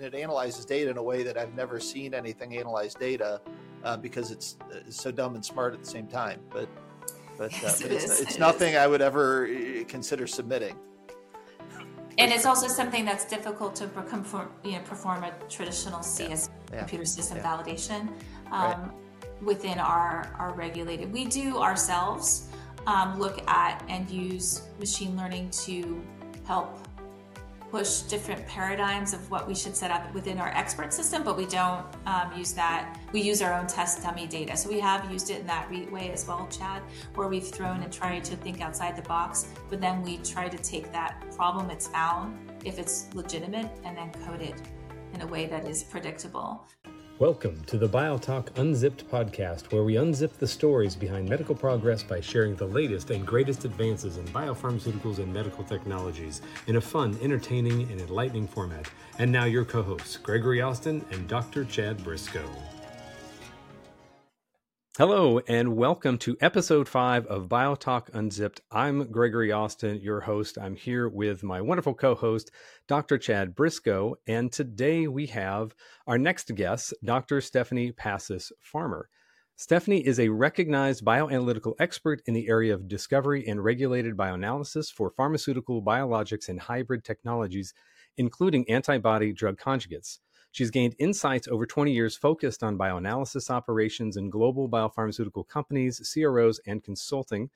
and it analyzes data in a way that I've never seen anything analyze data uh, because it's, it's so dumb and smart at the same time. But but, uh, but it it's, it's It nothing is. I would ever uh, consider submitting. And it's also something that's difficult to perform, you know, perform a traditional CS Yeah. computer system Yeah. validation um, Right. within our, our regulated. We do ourselves um, look at and use machine learning to help push different paradigms of what we should set up within our expert system, but we don't um, use that. We use our own test dummy data. So we have used it in that way as well, Chad, where we've thrown and tried to think outside the box, but then we try to take that problem it's found, if it's legitimate, and then code it in a way that is predictable. Welcome to the BioTalk Unzipped podcast, where we unzip the stories behind medical progress by sharing the latest and greatest advances in biopharmaceuticals and medical technologies in a fun, entertaining, and enlightening format. And now, your co hosts, Gregory Austin and Dr. Chad Briscoe. Hello, and welcome to episode five of BioTalk Unzipped. I'm Gregory Austin, your host. I'm here with my wonderful co host, Dr. Chad Briscoe, and today we have our next guest, Dr. Stephanie Pasas Farmer. Stephanie is a recognized bioanalytical expert in the area of discovery and regulated bioanalysis for pharmaceutical, biologics, and hybrid technologies, including antibody drug conjugates. She's gained insights over 20 years focused on bioanalysis operations in global biopharmaceutical companies, CROs, and consulting.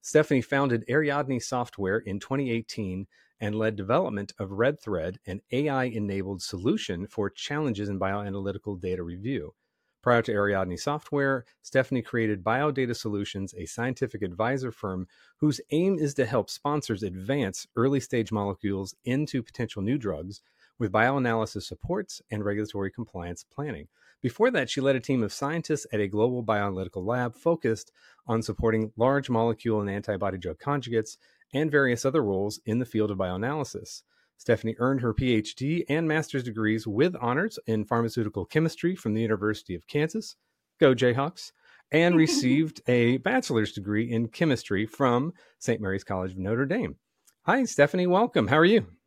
Stephanie founded Ariadne Software in 2018 and led development of RedThread, an AI enabled solution for challenges in bioanalytical data review. Prior to Ariadne Software, Stephanie created Biodata Solutions, a scientific advisor firm whose aim is to help sponsors advance early stage molecules into potential new drugs with bioanalysis supports and regulatory compliance planning. Before that, she led a team of scientists at a global bioanalytical lab focused on supporting large molecule and antibody drug conjugates and various other roles in the field of bioanalysis. Stephanie earned her PhD and master's degrees with honors in pharmaceutical chemistry from the University of Kansas. Go Jayhawks! And received a bachelor's degree in chemistry from St. Mary's College of Notre Dame. Hi, Stephanie. Welcome. How are you?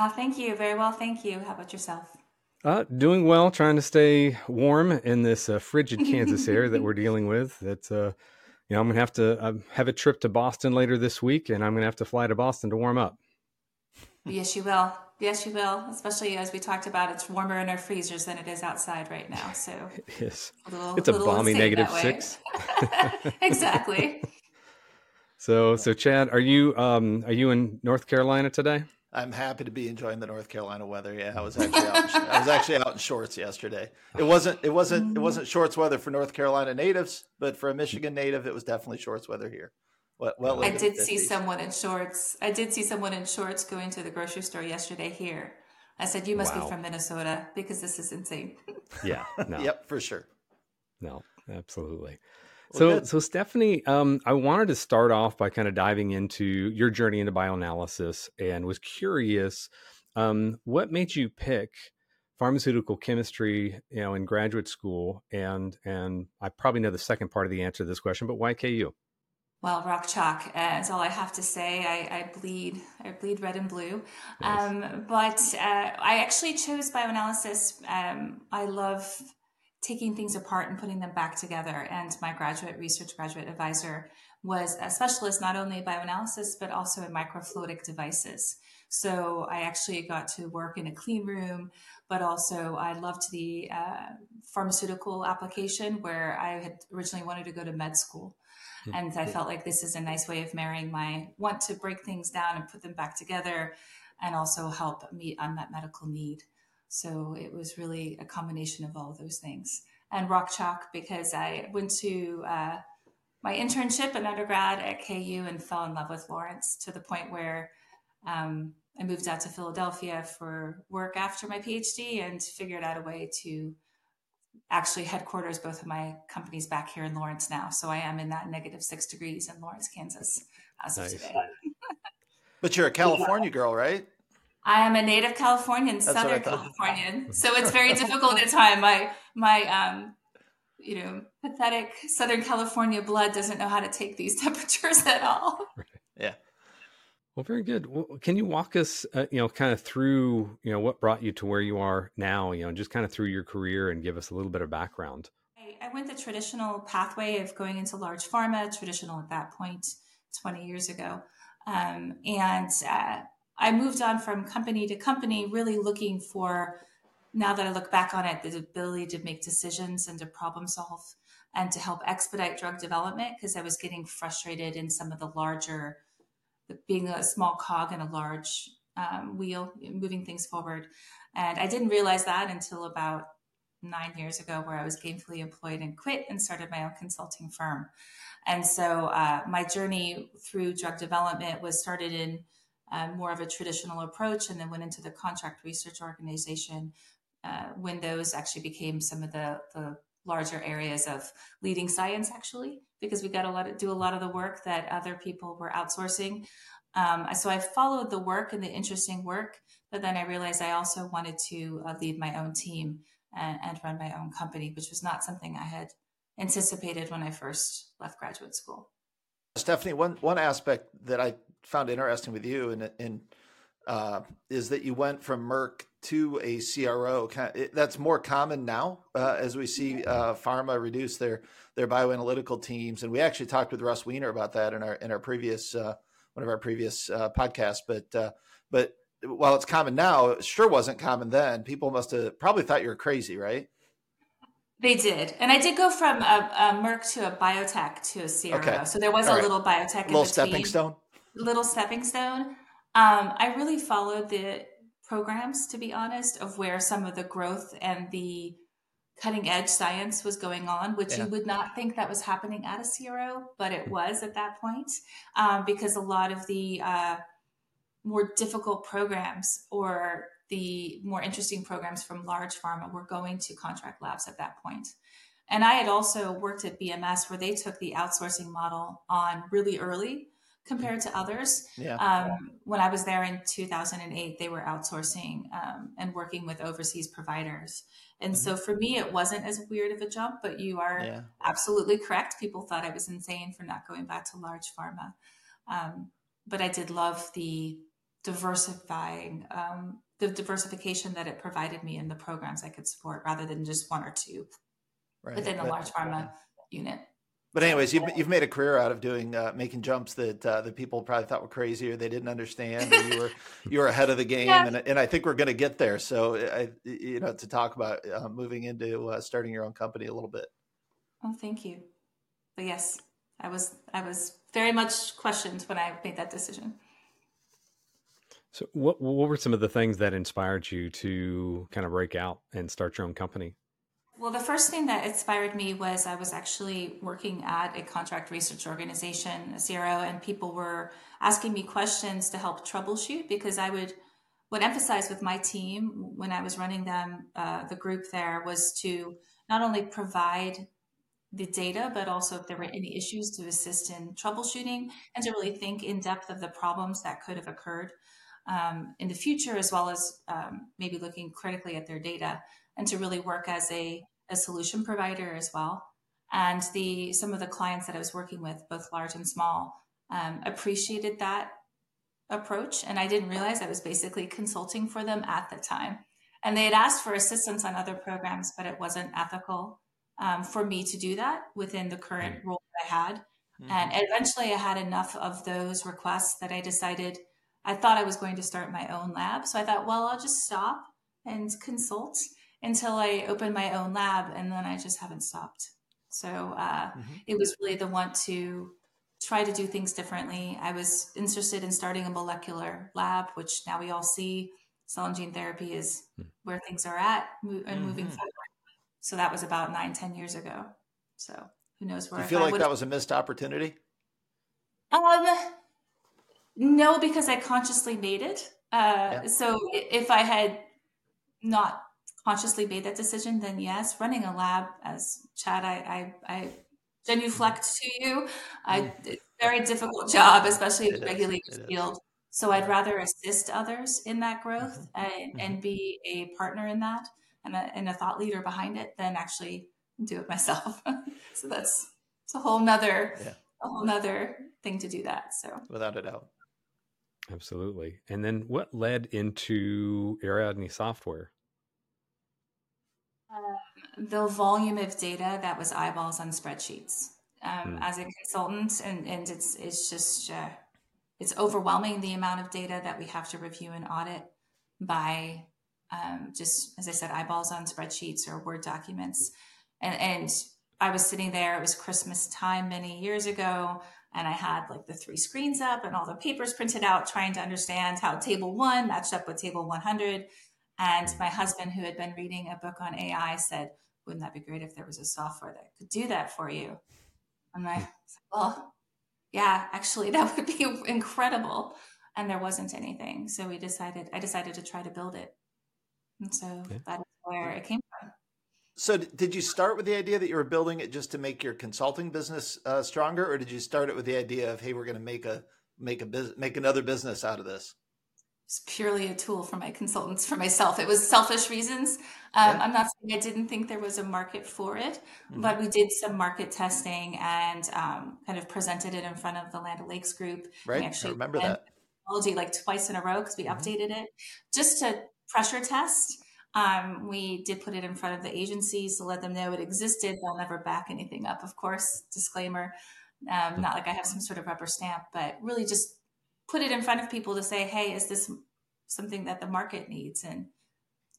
Uh, thank you. Very well. Thank you. How about yourself? Uh, doing well, trying to stay warm in this uh, frigid Kansas air that we're dealing with. That uh, you know, I'm gonna have to uh, have a trip to Boston later this week, and I'm gonna have to fly to Boston to warm up. Yes, you will. Yes, you will. Especially as we talked about, it's warmer in our freezers than it is outside right now. So Yes, a little, it's a balmy negative six. exactly. So, so Chad, are you um, are you in North Carolina today? I'm happy to be enjoying the North Carolina weather. Yeah, I was actually out, I was actually out in shorts yesterday. It wasn't it wasn't it wasn't shorts weather for North Carolina natives, but for a Michigan native, it was definitely shorts weather here. Well, well I did see someone in shorts. I did see someone in shorts going to the grocery store yesterday here. I said, "You must Wow. be from Minnesota because this is insane." Yeah, no, Yep, for sure. no, absolutely. So, good. so Stephanie, um, I wanted to start off by kind of diving into your journey into bioanalysis, and was curious, um, what made you pick pharmaceutical chemistry, you know, in graduate school, and and I probably know the second part of the answer to this question, but why KU? Well, rock chalk. Uh, that's all I have to say. I, I bleed. I bleed red and blue. Nice. Um, but uh, I actually chose bioanalysis. Um, I love taking things apart and putting them back together. And my graduate research graduate advisor was a specialist not only in bioanalysis but also in microfluidic devices. So I actually got to work in a clean room, but also I loved the uh, pharmaceutical application where I had originally wanted to go to med school. Hmm. And I felt like this is a nice way of marrying my want to break things down and put them back together and also help meet unmet medical need. So it was really a combination of all those things. And rock chalk because I went to uh, my internship in undergrad at KU and fell in love with Lawrence to the point where um, I moved out to Philadelphia for work after my PhD and figured out a way to actually headquarters both of my companies back here in Lawrence now. So I am in that negative six degrees in Lawrence, Kansas as of Nice. today. But you're a California girl, right? I am a native Californian, what I Southern. Californian. So it's very difficult at time. My my um you know, pathetic Southern California blood doesn't know how to take these temperatures at all. Yeah. Well, very good. Well, can you walk us, uh, you know, kind of through, you know, what brought you to where you are now, you know, just kind of through your career and give us a little bit of background? I, I went the traditional pathway of going into large pharma, traditional at that point, 20 years ago. Um, and uh, I moved on from company to company, really looking for, now that I look back on it, the ability to make decisions and to problem solve and to help expedite drug development because I was getting frustrated in some of the larger, being a small cog in a large um, wheel, moving things forward. And I didn't realize that until about nine years ago, where I was gainfully employed and quit and started my own consulting firm. And so uh, my journey through drug development was started in uh, more of a traditional approach and then went into the contract research organization uh, when those actually became some of the, the larger areas of leading science actually because we got a lot of do a lot of the work that other people were outsourcing. Um, so i followed the work and the interesting work but then i realized i also wanted to uh, lead my own team and, and run my own company which was not something i had anticipated when i first left graduate school. Stephanie one one aspect that i found interesting with you and, and uh, is that you went from merck to a CRO. That's more common now uh, as we see uh, pharma reduce their their bioanalytical teams. And we actually talked with Russ Weiner about that in our in our previous uh, one of our previous uh, podcasts. But uh, but while it's common now, it sure wasn't common then. People must have probably thought you were crazy, right? They did, and I did go from a, a Merck to a biotech to a CRO. Okay. So there was All a right. little biotech, little stepping stone, little stepping stone. Um, I really followed the programs, to be honest, of where some of the growth and the cutting edge science was going on, which yeah. you would not think that was happening at a CRO, but it was at that point um, because a lot of the uh, more difficult programs or the more interesting programs from large pharma were going to contract labs at that point. And I had also worked at BMS where they took the outsourcing model on really early compared to others. Yeah. Um, when I was there in 2008, they were outsourcing um, and working with overseas providers. And mm-hmm. so for me, it wasn't as weird of a jump, but you are yeah. absolutely correct. People thought I was insane for not going back to large pharma. Um, but I did love the diversifying, um, the diversification that it provided me in the programs I could support rather than just one or two right. within a large pharma unit. But anyways, you've you've made a career out of doing uh, making jumps that uh, that people probably thought were crazy or they didn't understand. Or you were you were ahead of the game, yeah. and and I think we're going to get there. So I you know to talk about uh, moving into uh, starting your own company a little bit. Oh, thank you. But yes, I was I was very much questioned when I made that decision. So what what were some of the things that inspired you to kind of break out and start your own company? Well, the first thing that inspired me was I was actually working at a contract research organization, a CRO, and people were asking me questions to help troubleshoot because I would would emphasize with my team when I was running them, uh, the group there was to not only provide the data, but also if there were any issues to assist in troubleshooting and to really think in depth of the problems that could have occurred um, in the future, as well as um, maybe looking critically at their data and to really work as a a solution provider as well. And the some of the clients that I was working with, both large and small, um, appreciated that approach. And I didn't realize I was basically consulting for them at the time. And they had asked for assistance on other programs, but it wasn't ethical um, for me to do that within the current mm-hmm. role that I had. Mm-hmm. And eventually I had enough of those requests that I decided I thought I was going to start my own lab. So I thought, well, I'll just stop and consult until I opened my own lab, and then I just haven't stopped. So uh, mm-hmm. it was really the want to try to do things differently. I was interested in starting a molecular lab, which now we all see cell and gene therapy is mm. where things are at and mm-hmm. moving forward. So that was about nine, ten years ago. So who knows where? Do you feel like that was a missed opportunity? Um, no, because I consciously made it. Uh, yeah. So if I had not consciously made that decision, then yes, running a lab, as Chad, I, I, I genuflect to you. I, mm. very difficult job, especially in the regulated field. So I'd rather assist others in that growth mm-hmm. and, mm-hmm. and, be a partner in that and a, and a, thought leader behind it than actually do it myself. so that's it's a whole nother yeah. a whole nother thing to do that. So without a doubt. Absolutely. And then what led into Ariadne software? Um, the volume of data that was eyeballs on spreadsheets. Um, mm. As a consultant, and, and it's it's just uh, it's overwhelming the amount of data that we have to review and audit by um, just as I said, eyeballs on spreadsheets or Word documents. And, and I was sitting there. It was Christmas time many years ago and I had like the three screens up and all the papers printed out, trying to understand how table one matched up with table 100. And my husband, who had been reading a book on AI, said, Wouldn't that be great if there was a software that could do that for you? And I said, Well, yeah, actually, that would be incredible. And there wasn't anything. So we decided, I decided to try to build it. And so okay. that is where it came from. So, did you start with the idea that you were building it just to make your consulting business uh, stronger, or did you start it with the idea of, hey, we're going to make a make a business, make another business out of this? It's purely a tool for my consultants, for myself. It was selfish reasons. Um, yeah. I'm not saying I didn't think there was a market for it, mm-hmm. but we did some market testing and um, kind of presented it in front of the Land O'Lakes group. Right, actually I remember that technology like twice in a row because we mm-hmm. updated it just to pressure test um, we did put it in front of the agencies to let them know it existed. They'll never back anything up, of course, disclaimer. Um, not like I have some sort of rubber stamp, but really just put it in front of people to say, hey, is this something that the market needs? And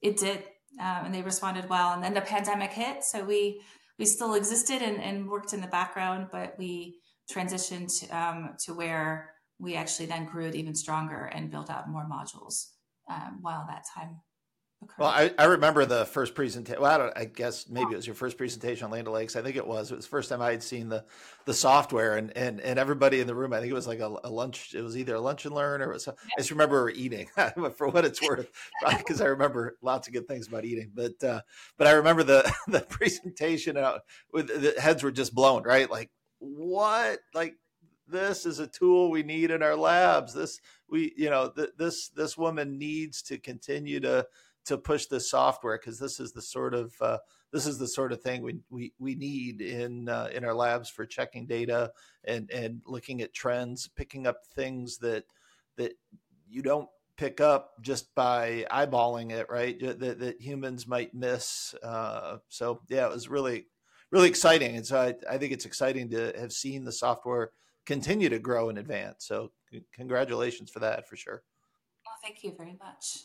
it did. Um, and they responded well. And then the pandemic hit. So we, we still existed and, and worked in the background, but we transitioned um, to where we actually then grew it even stronger and built out more modules um, while that time well, I, I remember the first presentation. Well, I, don't, I guess maybe it was your first presentation on Land O'Lakes. I think it was. It was the first time I had seen the the software, and and and everybody in the room. I think it was like a, a lunch. It was either a lunch and learn or it was. I just remember eating for what it's worth, because I remember lots of good things about eating. But uh, but I remember the the presentation. Uh, with the heads were just blown. Right, like what? Like this is a tool we need in our labs. This we you know th- this this woman needs to continue to to push this software because this is the sort of uh, this is the sort of thing we we, we need in uh, in our labs for checking data and and looking at trends, picking up things that that you don't pick up just by eyeballing it, right? That, that humans might miss. Uh, so yeah, it was really really exciting, and so I, I think it's exciting to have seen the software continue to grow and advance. So congratulations for that, for sure. Thank you very much.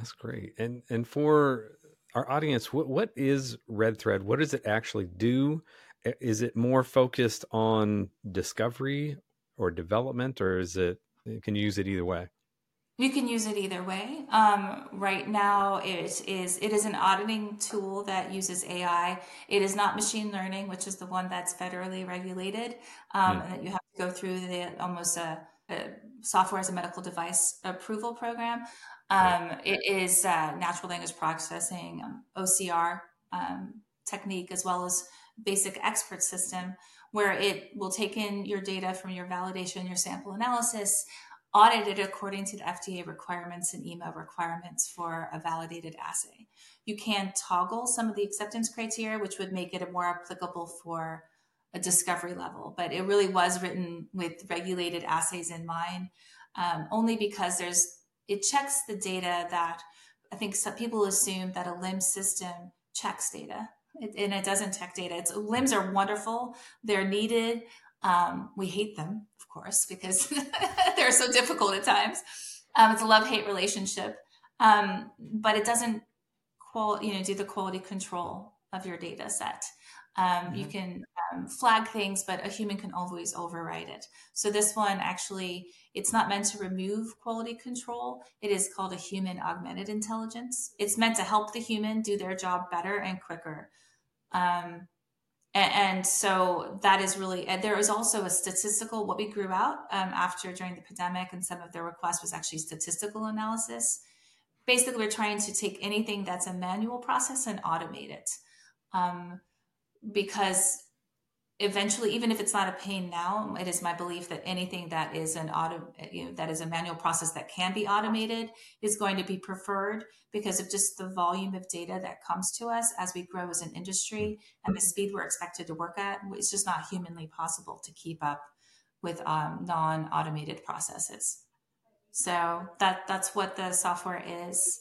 That's great. And and for our audience, what what is RedThread? What does it actually do? Is it more focused on discovery or development, or is it can you use it either way? You can use it either way. Um, right now, it is it is an auditing tool that uses AI. It is not machine learning, which is the one that's federally regulated, um, mm. and that you have to go through the almost a, a software as a medical device approval program. Um, it is uh, natural language processing, um, OCR um, technique, as well as basic expert system, where it will take in your data from your validation, your sample analysis, audit it according to the FDA requirements and EMA requirements for a validated assay. You can toggle some of the acceptance criteria, which would make it more applicable for a discovery level, but it really was written with regulated assays in mind, um, only because there's it checks the data that I think some people assume that a LIMS system checks data, it, and it doesn't check data. It's LIMS are wonderful; they're needed. Um, we hate them, of course, because they're so difficult at times. Um, it's a love hate relationship, um, but it doesn't qual you know do the quality control of your data set. Um, mm-hmm. You can um, flag things, but a human can always override it. So this one actually, it's not meant to remove quality control. It is called a human augmented intelligence. It's meant to help the human do their job better and quicker. Um, and, and, so that is really, and there is also a statistical, what we grew out um, after during the pandemic and some of their requests was actually statistical analysis. Basically, we're trying to take anything that's a manual process and automate it. Um, because eventually even if it's not a pain now it is my belief that anything that is an auto you know, that is a manual process that can be automated is going to be preferred because of just the volume of data that comes to us as we grow as an industry and the speed we're expected to work at it's just not humanly possible to keep up with um, non-automated processes So that that's what the software is.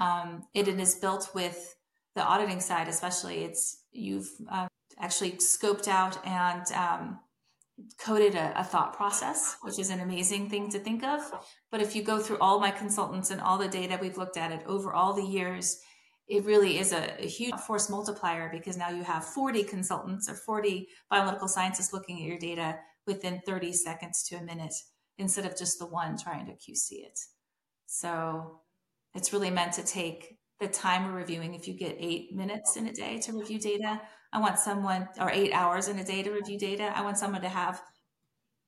Um, it, it is built with the auditing side, especially. It's you've uh, actually scoped out and um, coded a, a, thought process, which is an amazing thing to think of. But if you go through all my consultants and all the data we've looked at it over all the years, it really is a, a, huge force multiplier because now you have 40 consultants or 40 biomedical scientists looking at your data within 30 seconds to a minute instead of just the one trying to QC it. So it's really meant to take the time we're reviewing. If you get eight minutes in a day to review data, I want someone, or eight hours in a day to review data, I want someone to have,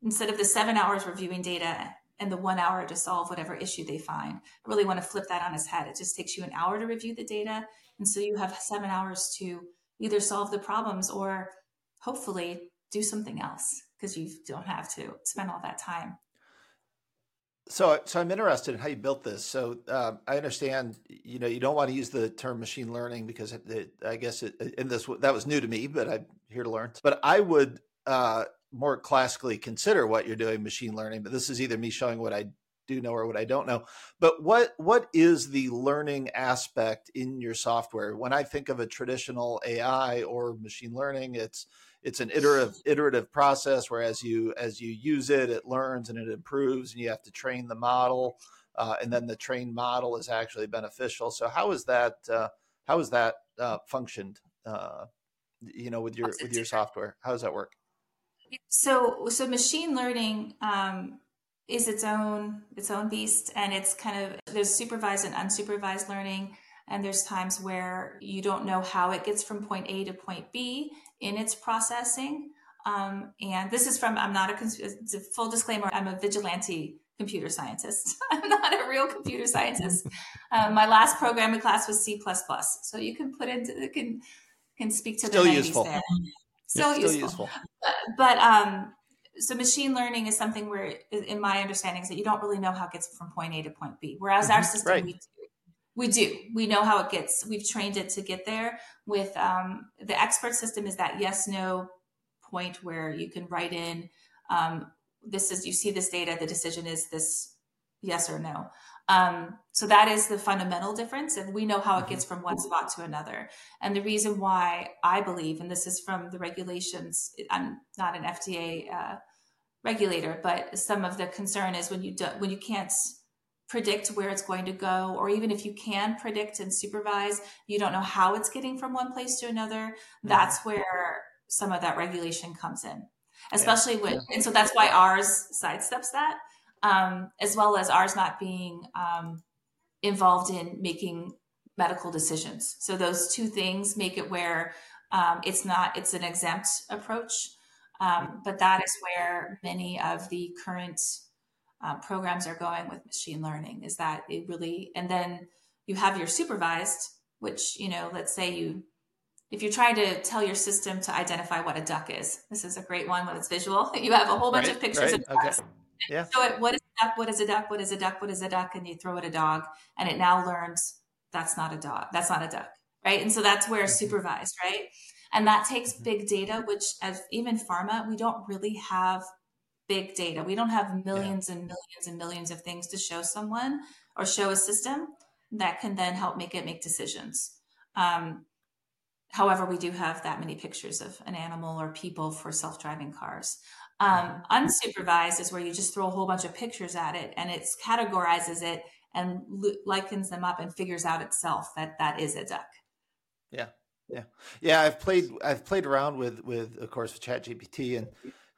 instead of the seven hours reviewing data and the one hour to solve whatever issue they find, I really want to flip that on its head. It just takes you an hour to review the data. And so you have seven hours to either solve the problems or hopefully do something else because you don't have to spend all that time. So, so I'm interested in how you built this. So, uh, I understand, you know, you don't want to use the term machine learning because it, it, I guess it, in this that was new to me, but I'm here to learn. But I would uh, more classically consider what you're doing machine learning. But this is either me showing what I do know or what I don't know. But what what is the learning aspect in your software? When I think of a traditional AI or machine learning, it's it's an iterative iterative process where as you as you use it it learns and it improves and you have to train the model uh, and then the trained model is actually beneficial. So how is that uh, how is that uh, functioned uh, you know with your with your software? How does that work? So so machine learning um, is its own its own beast and it's kind of there's supervised and unsupervised learning and there's times where you don't know how it gets from point A to point B in its processing. Um, and this is from, I'm not a, full disclaimer, I'm a vigilante computer scientist. I'm not a real computer scientist. Um, my last programming class was C++. So you can put it, can, can speak to still the useful. there. Still, still useful. useful. But, but um, so machine learning is something where, in my understanding, is that you don't really know how it gets from point A to point B. Whereas mm-hmm. our system, right. we do. We do. We know how it gets. We've trained it to get there. With um, the expert system, is that yes no point where you can write in. Um, this is you see this data. The decision is this yes or no. Um, so that is the fundamental difference, and we know how it gets from one spot to another. And the reason why I believe, and this is from the regulations, I'm not an FDA uh, regulator, but some of the concern is when you do, when you can't predict where it's going to go, or even if you can predict and supervise, you don't know how it's getting from one place to another. Mm-hmm. That's where some of that regulation comes in, especially yeah. with, yeah. and so that's why ours sidesteps that, um, as well as ours not being um, involved in making medical decisions. So those two things make it where um, it's not, it's an exempt approach. Um, but that is where many of the current uh, programs are going with machine learning. Is that it really? And then you have your supervised which you know let's say you if you're trying to tell your system to identify what a duck is this is a great one when it's visual. You have a whole bunch right, of pictures right, of ducks. Okay. yeah. So it, what is a duck what is a duck what is a duck what is a duck and you throw it a dog and it now learns that's not a dog that's not a duck right? And so that's where mm-hmm. supervised right? And that takes mm-hmm. big data which as even pharma we don't really have big data. We don't have millions yeah. and millions and millions of things to show someone or show a system that can then help make it make decisions. Um, however, we do have that many pictures of an animal or people for self driving cars. Um, mm-hmm. unsupervised is where you just throw a whole bunch of pictures at it and it categorizes it and likens them up and figures out itself that that is a duck. Yeah. Yeah. Yeah. I've played, I've played around with, with, of course, with ChatGPT and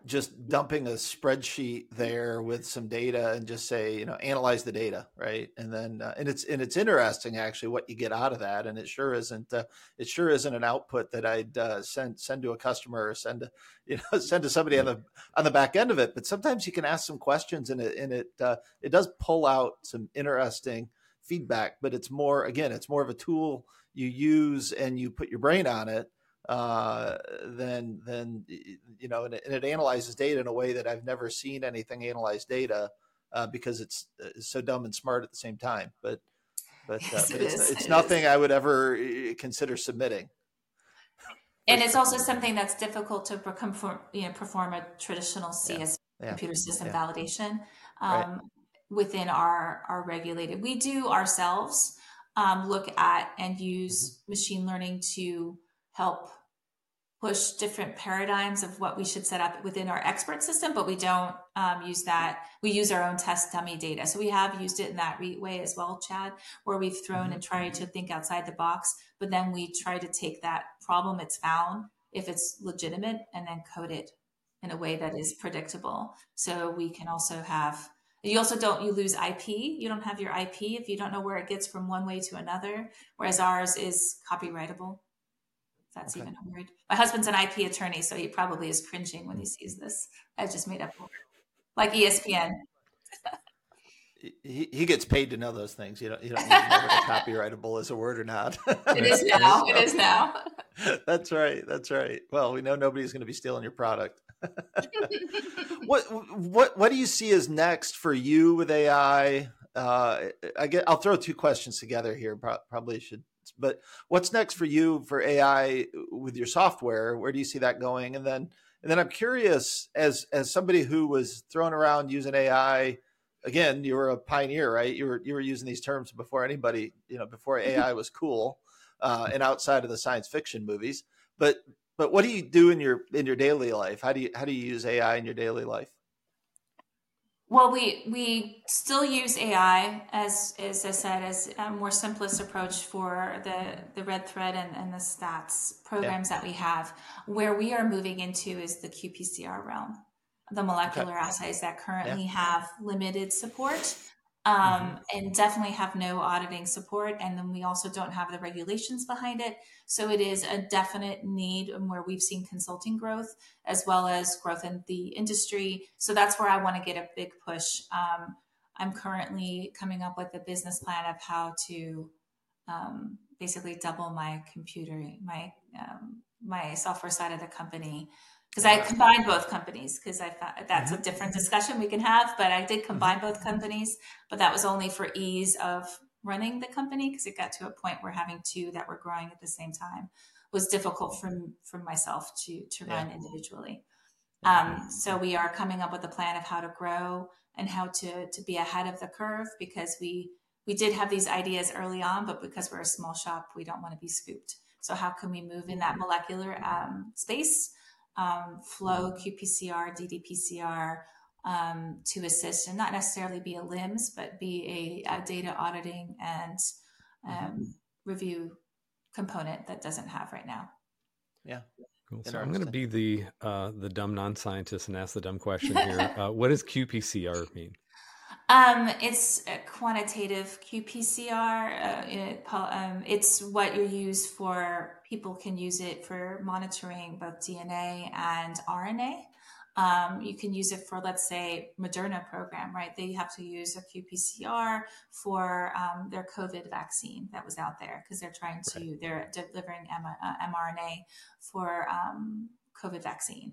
just dumping a spreadsheet there with some data and just say you know analyze the data right? And then uh, and it's and it's interesting actually what you get out of that and it sure isn't uh, it sure isn't an output that i'd uh, send send to a customer or send to you know send to somebody on the on the back end of it but sometimes you can ask some questions and it and it uh, it does pull out some interesting feedback but it's more again it's more of a tool you use and you put your brain on it uh, then then you know, and it, and it, analyzes data in a way that I've never seen anything analyze data uh, because it's, it's, so dumb and smart at the same time. But but, uh, yes, but it's, it's it nothing is. I would ever uh, consider submitting. And it's also something that's difficult to perform, you know, perform a traditional CS yeah. Yeah. computer system yeah. validation. Um, right. within our our regulated. We do ourselves um, look at and use mm-hmm. machine learning to help push different paradigms of what we should set up within our expert system, but we don't um, use that. We use our own test dummy data. So we have used it in that way as well, Chad, where we've thrown mm-hmm. and tried to think outside the box, but then we try to take that problem it's found, if it's legitimate, and then code it in a way that is predictable. So we can also have you also don't you lose ip you don't have your ip if you don't know where it gets from one way to another whereas ours is copyrightable that's okay. even a word. My husband's an IP attorney, so he probably is cringing when he sees this. I just made up like ESPN. he, he gets paid to know those things. You don't you don't know whether copyrightable is a word or not. it is now. It is now. that's right. That's right. Well, we know nobody's going to be stealing your product. what what what do you see as next for you with AI? Uh, I get. I'll throw two questions together here. Probably should but what's next for you for AI with your software? Where do you see that going? And then and then I'm curious as as somebody who was thrown around using AI again, you were a pioneer, right? You were you were using these terms before anybody, you know, before AI was cool, uh, and outside of the science fiction movies. But but what do you do in your in your daily life? How do you how do you use AI in your daily life? Well, we we still use AI as as I said as a more simplest approach for the the red thread and, and the stats programs yeah. that we have. Where we are moving into is the qPCR realm, the molecular okay. assays that currently yeah. have limited support um, mm-hmm. and definitely have no auditing support. And then we also don't have the regulations behind it. So it is a definite need and where we've seen consulting growth as well as growth in the industry. So that's where I want to get a big push. Um, I'm currently coming up with a business plan of how to um, basically double my computer, my um, my software side of the company because I combined both companies because I found that's a mm-hmm. different discussion we can have. But I did combine mm-hmm. both companies, but that was only for ease of running the company because it got to a point where having two that were growing at the same time was difficult for for myself to to run yeah. individually. Um, so we are coming up with a plan of how to grow and how to to be ahead of the curve because we we did have these ideas early on, but because we're a small shop, we don't want to be scooped. So how can we move in that molecular um, space? Um, flow qpcr ddpcr um, to assist and not necessarily be a lims but be a, a data auditing and um, review component that doesn't have right now yeah Cool. So I'm going to be the uh, the dumb non-scientist and ask the dumb question here. uh, what does qPCR mean? Um, it's a quantitative qPCR. Uh, um, it's what you use for people can use it for monitoring both DNA and RNA. Um, you can use it for, let's say, Moderna program, right? They have to use a qPCR for um, their COVID vaccine that was out there because they're trying to, right. they're delivering M- uh, mRNA for um, COVID vaccine.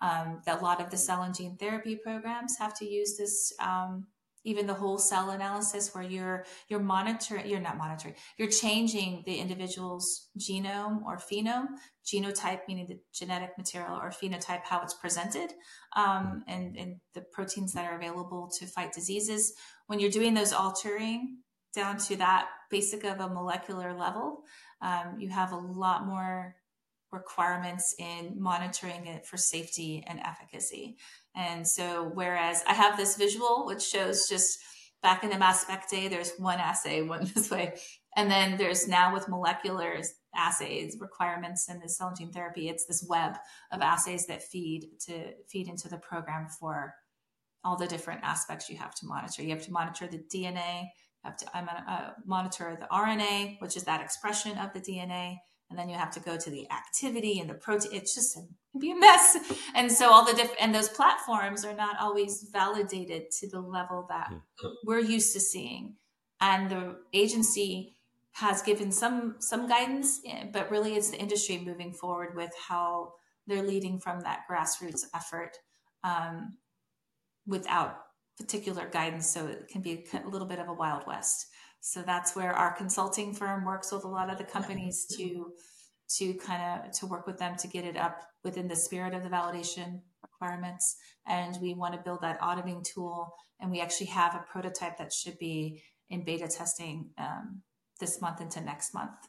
Um, a lot of the cell and gene therapy programs have to use this um, even the whole cell analysis where you're you're monitoring you're not monitoring you're changing the individual's genome or phenome genotype meaning the genetic material or phenotype how it's presented um, and, and the proteins that are available to fight diseases. When you're doing those altering down to that basic of a molecular level um, you have a lot more requirements in monitoring it for safety and efficacy and so, whereas I have this visual, which shows just back in the mass spec day, there's one assay, one this way. And then there's now with molecular assays requirements in the cell and gene therapy, it's this web of assays that feed to feed into the program for all the different aspects you have to monitor. You have to monitor the DNA, you have to uh, monitor the RNA, which is that expression of the DNA and then you have to go to the activity and the protein. It's just a, be a mess. And so all the different and those platforms are not always validated to the level that hmm. we're used to seeing. And the agency has given some some guidance, eh, but really it's the industry moving forward with how they're leading from that grassroots effort um, without particular guidance. So it can be a little bit of a wild west. So that's where our consulting firm works with a lot of the companies to to kind of to work with them to get it up within the spirit of the validation requirements. And we want to build that auditing tool. And we actually have a prototype that should be in beta testing um, this month into next month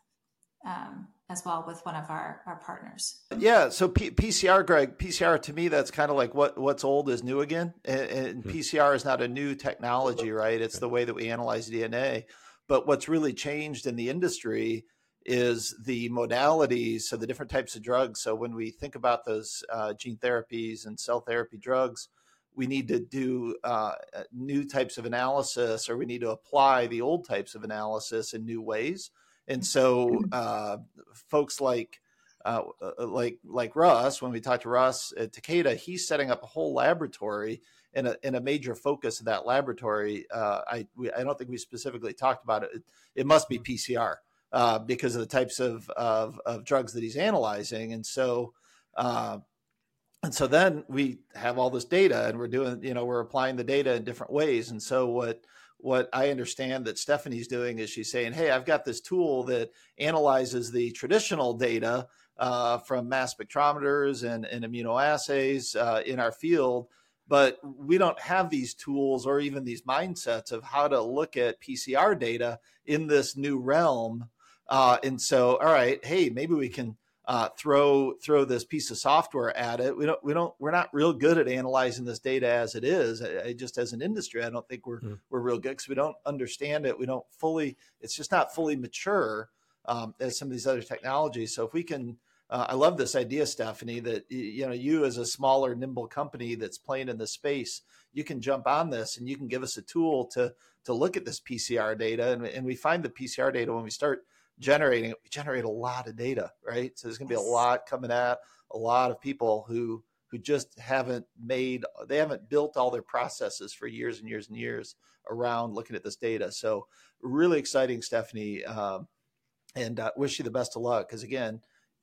um, as well with one of our, our partners. Yeah. So P- PCR, Greg, PCR to me, that's kind of like what what's old is new again. And, and mm-hmm. PCR is not a new technology, right? It's the way that we analyze DNA. But what's really changed in the industry is the modalities, so the different types of drugs. So when we think about those uh, gene therapies and cell therapy drugs, we need to do uh, new types of analysis, or we need to apply the old types of analysis in new ways. And so, mm-hmm. uh, folks like uh, uh, like like Russ, when we talked to Russ at Takeda, he's setting up a whole laboratory, and a, and a major focus of that laboratory. Uh, I we, I don't think we specifically talked about it. It, it must be mm-hmm. PCR uh, because of the types of, of, of drugs that he's analyzing, and so. Uh, and so then we have all this data and we're doing you know we're applying the data in different ways and so what what I understand that Stephanie's doing is she's saying, Hey, I've got this tool that analyzes the traditional data uh, from mass spectrometers and, and immunoassays uh, in our field, but we don't have these tools or even these mindsets of how to look at PCR data in this new realm. Uh, and so, all right, hey, maybe we can uh, throw throw this piece of software at it. We don't we don't we're not real good at analyzing this data as it is. I, I just as an industry, I don't think we're mm. we're real good because we don't understand it. We don't fully. It's just not fully mature um, as some of these other technologies. So if we can. Uh, I love this idea, Stephanie, that you know you as a smaller, nimble company that's playing in the space, you can jump on this and you can give us a tool to to look at this PCR data, and, and we find the PCR data when we start generating we generate a lot of data right? So there's going to be a lot coming at a lot of people who who just haven't made they haven't built all their processes for years and years and years around looking at this data. So really exciting stephanie um, and uh, wish you the best of luck because again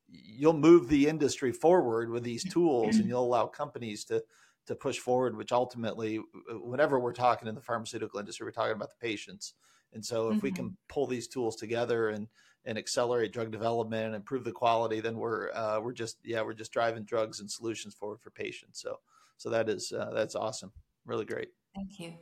you'll move the industry forward with these tools and you'll allow companies to to push forward which ultimately whenever we're talking in the pharmaceutical industry we're talking about the patients and so if mm-hmm. we can pull these tools together and and accelerate drug development and improve the quality, then we're uh, we're just yeah we're just driving drugs and solutions forward for patients. So so that is uh, that's awesome, really great. Thank you.